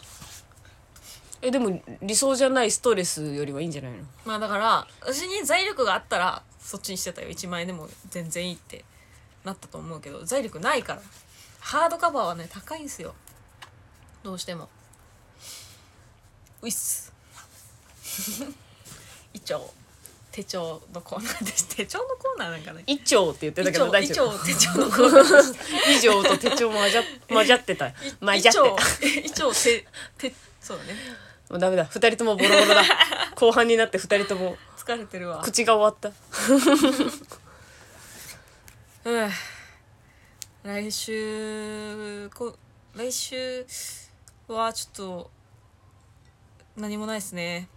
えでも理想じゃないストレスよりはいいんじゃないの？まあだから私に財力があったらそっちにしてたよ。1万円でも全然いいってなったと思うけど財力ないから。ハードカバーはね高いんすよ。どうしても。ういっす。一応手帳のコーナーです 手帳のコーナーなんかね一丁って言ってたけど大一丈夫。応手帳のコーナー以上と手帳混じゃ混じってた。混じって 一応一応手手そうだね。もうダメだ。二人ともボロボロだ。後半になって二人とも。疲れてるわ。口が終わった。うん来週こ来週はちょっと何もないですね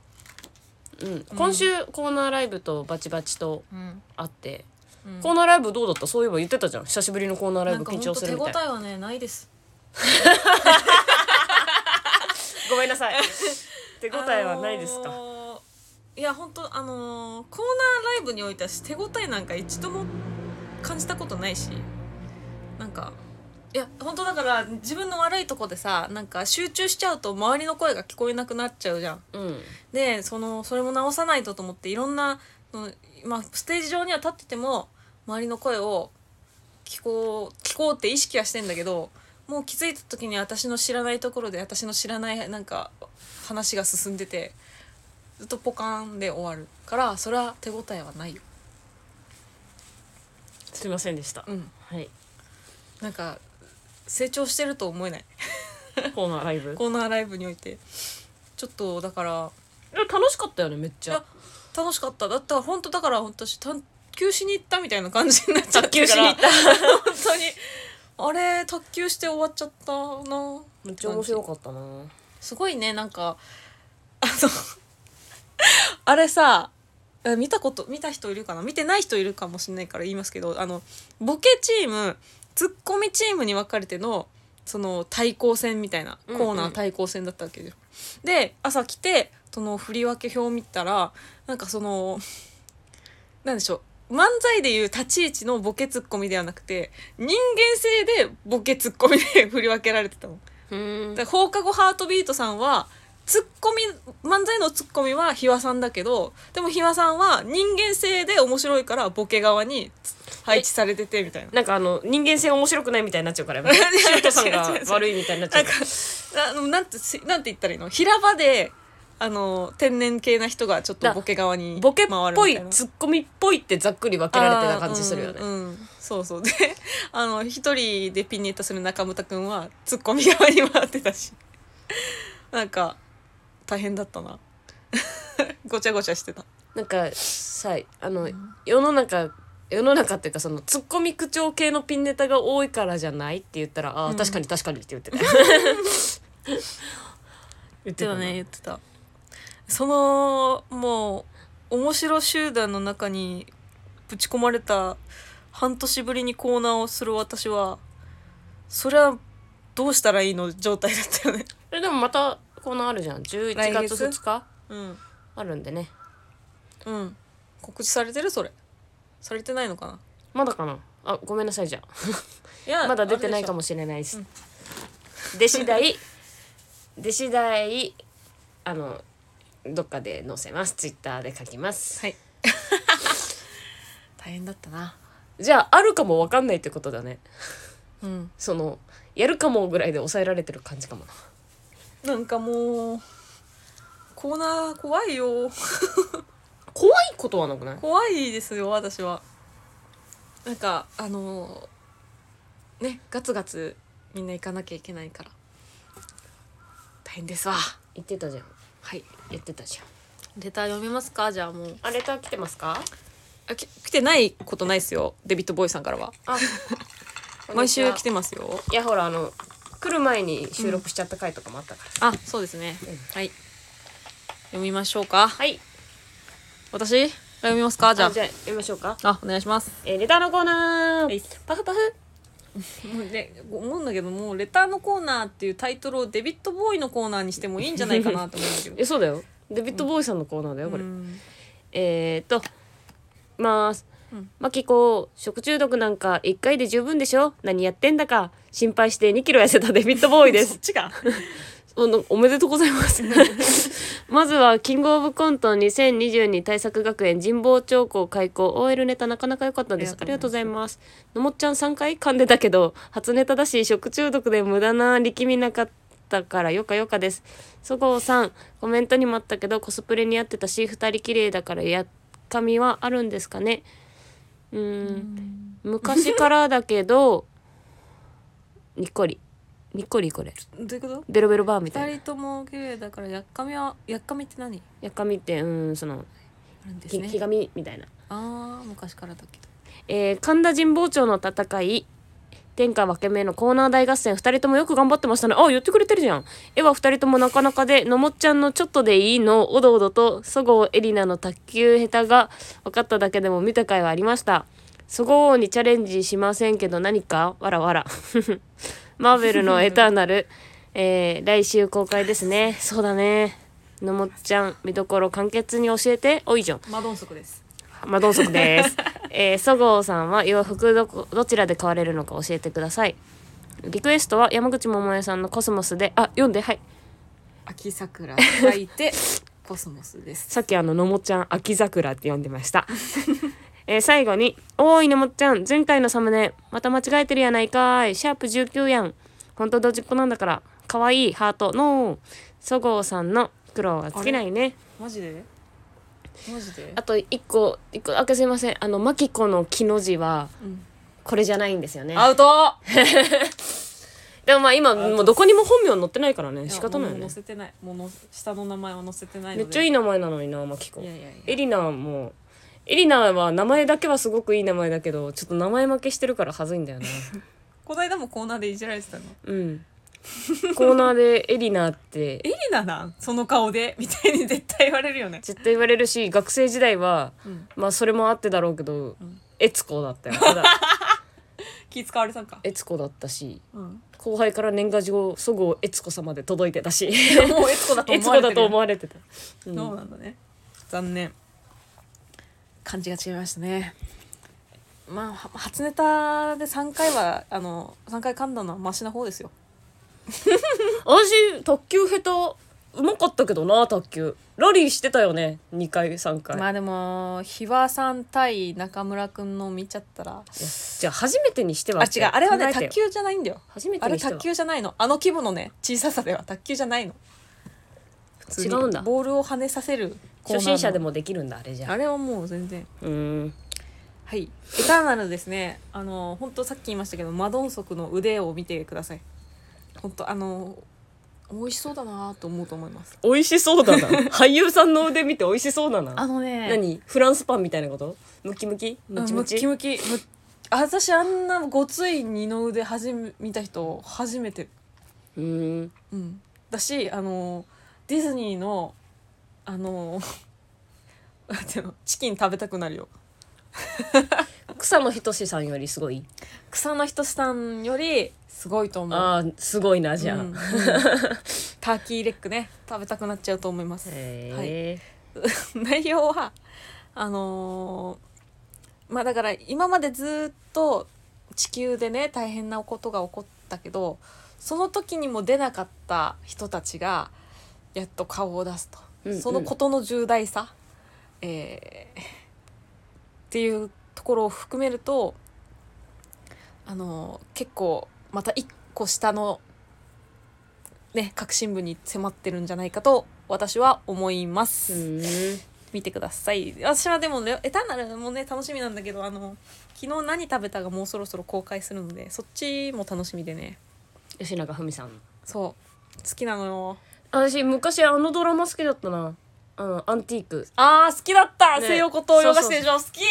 うん。今週コーナーライブとバチバチとうん。会って、うん。コーナーライブどうだった？そういえば言ってたじゃん。久しぶりのコーナーライブ緊張するみたい。えはねないです。ごめんなさい。手応えはないですか、あのーいや本当あのーコーナーライブにおいては手応えなんか一度も感じたことないし。なんかいや本当だから自分の悪いとこでさなんか集中しちゃうと周りの声が聞こえなくなっちゃうじゃん。うん。でそのそれも直さないとと思っていろんなそのまあ、ステージ上には立ってても周りの声を聞こう聞こうって意識はしてんだけどもう気づいた時に私の知らないところで私の知らないなんか話が進んでてずっとポカーンで終わるからそれは手応えはないよ。すいませんでした、うん、はい。なんか成長してると思えない。コーナーライブ。コーナーライブにおいて。ちょっとだから。楽しかったよねめっちゃ。楽しかった。だったら本当だから本当した球しに行ったみたいな感じになっちゃったから。卓球しに行った。本当に。あれ卓球して終わっちゃったな。めっちゃ面白かったな。すごいねなんか。あのあれさえ見たこと見た人いるかな？見てない人いるかもしれないから言いますけどあのボケチームツッコミチームに分かれてのその対抗戦みたいなうんコーナー対抗戦だったわけですよ。で朝来てその振り分け表を見たらなんかそのなんでしょう漫才でいう立ち位置のボケツッコミではなくて人間性でボケツッコミで振り分けられてたの。うんで放課後ハートビートさんはツッコミ漫才のツッコミはひわさんだけどでもひわさんは人間性で面白いからボケ側に配置されててみたいな。なんかあの人間性面白くないみたいになっちゃうから。シュートさんが悪いみたいになっちゃうんからあのなんてしなんて言ったらいいの？平場であの天然系な人がちょっとボケ側にボケっぽいツッコミっぽいってざっくり分けられてた感じするよね。うんうんそうそう。であの一人でピンネタする中村君はツッコミ側に回ってたし。なんか大変だったな。ごちゃごちゃしてた。なんかさあの世の中世の中っていうかそのツッコミ口調系のピンネタが多いからじゃないって言ったら「ああ、うん。確かに確かに」って言ってた。言ってたね言ってた。そのもう面白集団の中にぶち込まれた半年ぶりにコーナーをする私はそれはどうしたらいいの状態だったよね。えでもまたコーナーあるじゃん。11来月？月2日？うん。あるんでね。うん。告知されてる？それ。されてないのかな？まだかな？あごめんなさいじゃいやあ まだ出てないかもしれないです出次第出次第あのどっかで載せます。ツイッターで書きます。はい。大変だったな。じゃああるかも分かんないってことだね。うん。そのやるかもぐらいで抑えられてる感じかもななんかもうコーナー怖いよ。怖いことはなくない？怖いですよ私は。なんかあのねガツガツみんな行かなきゃいけないから。大変ですわ。言ってたじゃん。はい。言ってたじゃん。レター読みますか？じゃあもう。あレター来てますか？あき来てないことないですよデビッド・ボーイさんからは。あ 毎週来ててますよ。いやほらあの来る前に収録しちゃった回とかもあったから、あそうですね、はい。読みましょうか。はい。私？が読みますか？じゃあ。じゃ読みましょうか、あお願いします。えーレターのコーナー、はいパフパフ。もうね思うんだけどもうレターのコーナーっていうタイトルをデビッド・ボーイのコーナーにしてもいいんじゃないかなと思うんだけど。えそうだよ。デビッド・ボーイさんのコーナーだよこれ、うん。えー、っとまーす。うんマキコ食中毒なんか1回で十分でしょ？何やってんだか。心配して2キロ痩せたデビッド・ボーイで そっすちが おめでとうございます。まずはキングオブコント2022対策学園神保町校開校 OL ネタなかなか良かったです。あありがとうりがとうございます。のもっちゃん3回噛んでたけど初ネタだし食中毒で無駄な力みなかったからよかよかです。そごうさんコメントにもあったけどコスプレに合ってたし2人綺麗だからやっかみはあるんですかね？うーん。昔からだけど にっこり。にっこりこれ。どういうこと？ベロベロバーみたいな。二人とも綺麗だからやっかみはやっかみって何？やっかみってうんそのあるんですね。ひひがみみたいな、あー昔からだけど。えー神田神保町の戦い天下分け目のコーナー大合戦2人ともよく頑張ってましたね。あ言ってくれてるじゃん。絵は2人ともなかなかでのもっちゃんのちょっとでいいのおどおどとそごうえりなの卓球下手が分かっただけでも見た回はありました。そごうにチャレンジしませんけど何かわらわら。マーベルのエターナル、えー来週公開ですね。そうだね。のもっちゃん見どころ簡潔に教えて。おいじゃん。マ・ドンソクです。マ・ドンソクです。えー、そごうさんは洋服どこどちらで買われるのか教えてください。リクエストは山口百恵さんのコスモスで、あ、読んで、はい。秋桜書いて コスモスですさっきあの、のもちゃん、秋桜って読んでました。えー最後に、おーいのもっちゃん、前回のサムネ、また間違えてるやないかーい。シャープ19やん。ほんとドジっ子なんだから、かわいいハート、ノー。そごうさんの苦労は尽きないね。マジで？マジで？あと一個、一個、あけすいません。あの、マキコの木の字は、うん。これじゃないんですよね。アウト！でもまあ今もうどこにも本名載ってないからね。仕方ないよね。載せてない。もうの下の名前は載せてないめっちゃいい名前なのになマキコ。いやいやいや。エリナも。エリナは名前だけはすごくいい名前だけどちょっと名前負けしてるからはずいんだよな。この間もコーナーでいじられてたの。うんコーナーでエリナってエリナなんその顔で。みたいに絶対言われるよね。絶対言われるし学生時代は、うん。まあそれもあってだろうけど、ん。エツコだったよ。ただ。気使われたんか、エツコだったしうん、後輩から年賀状そごうエツコ様で届いてたし。もうエツコだとエ思われてるツコだと思われてた、うん。そうなんだね。残念。感じが違いましたね。まあは初ネタで3回はあの3回噛んだのはマシな方ですよ 私卓球下手うまかったけどな卓球。ラリーしてたよね2回3回、まあでもひわさん対中村くんの見ちゃったら。じゃあ初めてにしてはあ違うあれはね考えてよ。卓球じゃないんだよ。初めてあれにしては。卓球じゃないの。あの規模のね小ささでは卓球じゃないの。普通に違うんだ。ボールを跳ねさせるコーナーの。初心者でもできるんだあれじゃ。あれはもう全然。うーん。はい。エターナルですね。あの本当さっき言いましたけどマドンソクの腕を見てください本当あの美味しそうだなと思うと思います。美味しそうだな。俳優さんの腕見て美味しそうだな。あのね何？フランスパンみたいなこと？ムキムキ？ムチムチ？ムキムキ。私あんなごつい二の腕初め見た人初めて。うーん。うん。だしあのディズニーのあの チキン食べたくなるよ 草野仁さんよりすごい？草野仁さんよりすごいと思う。ああすごいなじゃあ、うんうん。ターキーレッグね。食べたくなっちゃうと思います。へえ、内容はあのーまあだから今までずっと地球でね大変なことが起こったけどその時にも出なかった人たちがやっと顔を出すと、うんうん。そのことの重大さ、えーっていうところを含めるとあのー結構また一個下のね核心部に迫ってるんじゃないかと私は思います。見てください。私はでもねエターナルもね楽しみなんだけどあの昨日何食べたがもうそろそろ公開するのでそっちも楽しみでね。吉永文さん。そう。好きなのよ。私昔あのドラマ好きだったなあのアンティーク。あー好きだった、ね。西洋こと洋菓子店長好き。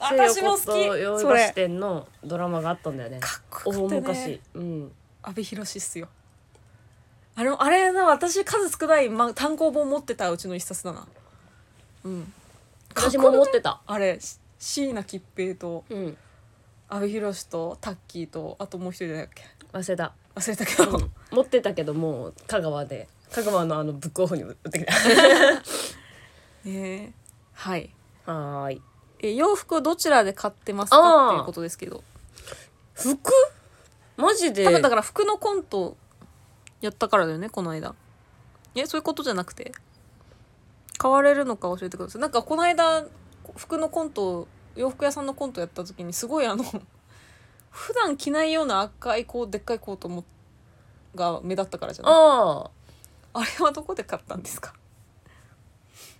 私も好き。西洋菓子れ店のドラマがあったんだよね。かっこよくて大昔ねうん。阿部寛っすよ。あれあれな私数少ない、ま、単行本持ってたうちの一冊だな。うん。私も持ってた。あれし椎名桔平とうん。阿部寛とタッキーとあともう一人だっけ？忘れた、忘れたけど、うん。持ってたけどもう香川で香川のあのブックオフに売ってきた。ね はい。はーい。え洋服どちらで買ってますかっていうことですけど。服？マジで？多分だから服のコントやったからだよねこの間。えそういうことじゃなくて？買われるのか教えてください。なんかこの間服のコント洋服屋さんのコントやった時にすごいあの 普段着ないような赤いこうでっかいコートもが目立ったからじゃない？ああれはどこで買ったんですか？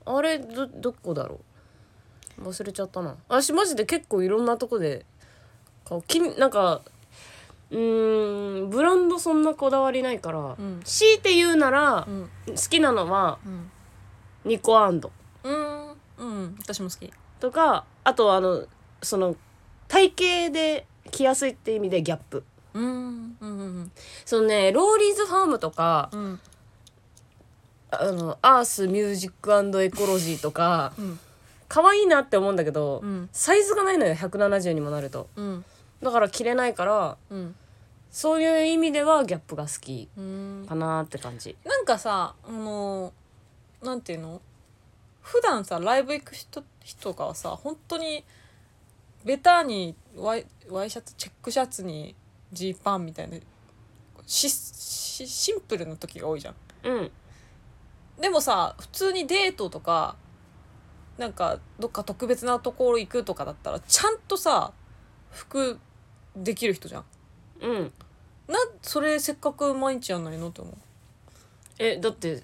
ああれどどこだろう？忘れちゃったな。私マジで結構いろんなとこで買う。きなんかうーんブランドそんなこだわりないから、うん。強いて言うならう、ん。好きなのはうん。ニコアンド。うん。うん。私も好き。とかあとあのその体型で着やすいって意味でギャップ。うん。うん。うん。そのねローリーズファームとかうんあのアースミュージックエコロジーとかうん。可愛いなって思うんだけど、うん。サイズがないのよ170にもなると。うん。だから着れないからうん。そういう意味ではギャップが好きうん。かなって感じ。なんかさあのなんていうの？普段さライブ行く人人がさ本当にベターにワイワイシャツチェックシャツにジーパンみたいなししシンプルな時が多いじゃん。うんでもさ普通にデートとかなんかどっか特別なところ行くとかだったらちゃんとさ服できる人じゃん。うん。なそれせっかく毎日やんのにのって思う。えだって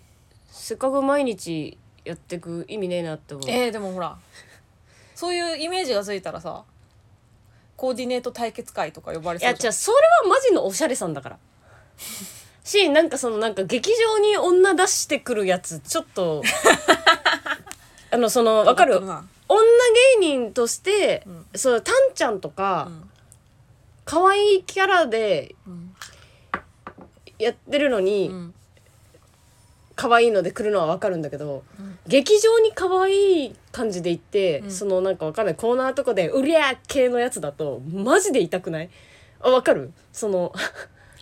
せっかく毎日やってく意味ねえなって思う。えー、でもほらそういうイメージがついたらさコーディネート対決会とか呼ばれいそうじゃん。やじゃあそれはマジのおしゃれさんだから しなんかそのなんか劇場に女出してくるやつちょっと あのそのわかる？女芸人として、うん。そうタンちゃんとうかん。可愛いキャラでうん。やってるのに、うん。可愛いので来るのはわかるんだけど、うん。劇場に可愛い感じで行って、うん。そのなんかわかんない？コーナーとかで「うりゃー!」系のやつだとマジで痛くない？あわかる？その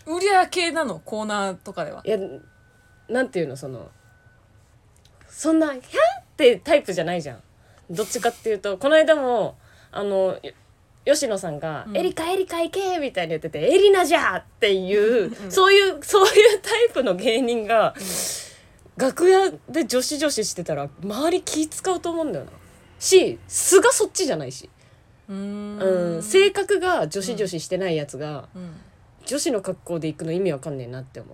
売り上げ系なの？コーナーとかではいやなんていうのそのそんな「ひゃん!」ってタイプじゃないじゃんどっちかっていうとこの間もあのよ吉野さんが「うんエリカエリカ行け!」みたいに言ってて「エリナじゃ!」っていう、うんそういうそういうタイプの芸人が、楽屋で女子女子してたら周り気使うと思うんだよなし素がそっちじゃないし、うーうんん、性格が女子女子してないやつが、うん女子の格好で行くの意味わかんねえなって思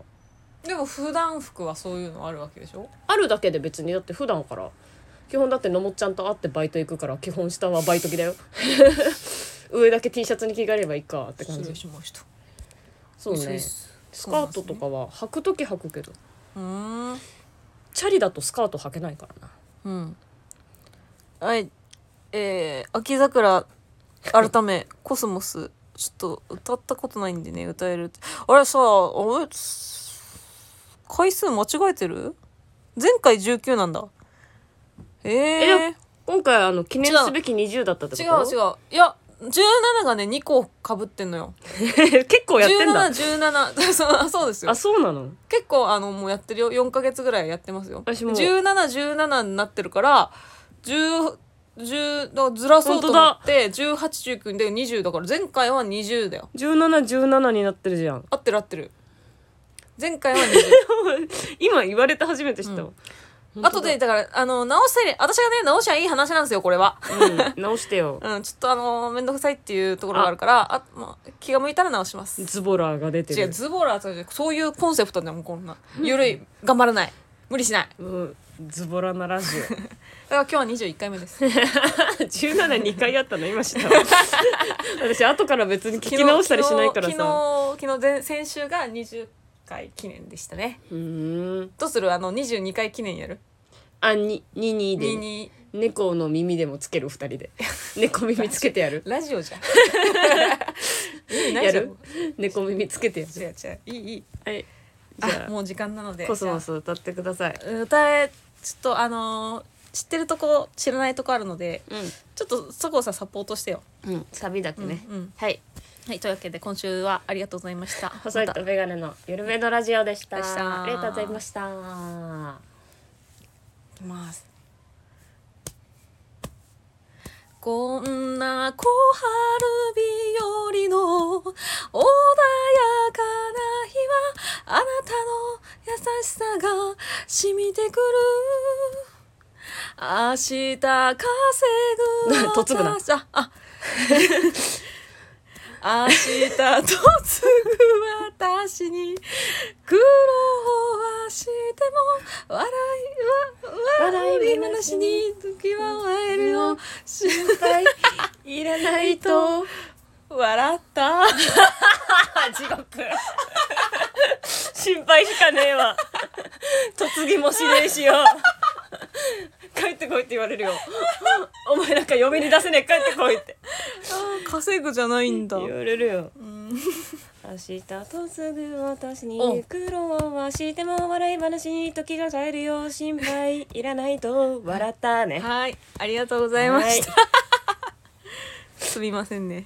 う。でも普段服はそういうのあるわけでしょ？あるだけで別にだって普段から基本だってのもっちゃんと会ってバイト行くから基本下はバイト着だよ。上だけ T シャツに着替えればいいかって感じ。しました。そうね。スカートとかは履く時履くけどうーんチャリだとスカート履けないからな。うん。はいえー、秋桜改めコスモスちょっと歌ったことないんでね歌えるって。あれさあれ回数間違えてる？前回19なんだ。ええ今回あの記念すべき20だったって違こと？う違う。いや17がね2個かぶってんのよ。結構やってんだ。1717 そうそうですよ。あそうなの？結構あのもうやってるよ。4ヶ月ぐらいやってますよ。私も1717になってるから10 10だずらそうと思って1819で20だから前回は20だよ1717になってるじゃん。合ってる合ってる。前回は20 今言われて初めて知ったわ、後でだ。からあの直せ私がね直しはいい話なんですよこれは。うん、直してよ。うんちょっとあの面倒くさいっていうところがあるからあまあ、気が向いたら直します。ズボラーが出てる。違うズボラーそういうコンセプトでもこんなゆるい。頑張らない。無理しない。うん、ズボラなラジオ 今日は21回目です。172回やったの？今知ったわ 私後から別に聞き直したりしないからさ。昨日昨日前先週が20回記念でしたね。うーん。どうする？あの22回記念やる？あにににで。22猫の耳でもつける二人で。猫耳つけてやる。ラジオじゃん。やる？猫耳つけてやる。違う違う。いいいい。はい。じゃああもう時間なので。コスモス歌ってください。歌えちょっとあのー知ってるとこ知らないとこあるのでちょっとそこをさサポートしてよ。うん、うん、サビだけね、うんうん。はい。はいというわけで今週はありがとうございました。細いとメガネのゆるめのラジオでした。でした。ありがとうございました。いきます。こんな小春日和の穏やかな日はあなたの優しさが染みてくる明日稼ぐ嫁 ぐな。私ああ 明日嫁ぐ私に苦労はしても笑いは笑い話に時は会えるよ。心配いらないと。笑った。地獄。心配しかねえわ。嫁ぎもしねえしよ帰ってこいって言われるよ。お前なんか嫁に出せねえ帰ってこいって。稼ぐじゃないんだ。言われるよ。うん。明日とすぐ私おに苦労はしても笑い話に時が帰るよ。心配いらないと笑ったね。はい。ありがとうございました。すみませんね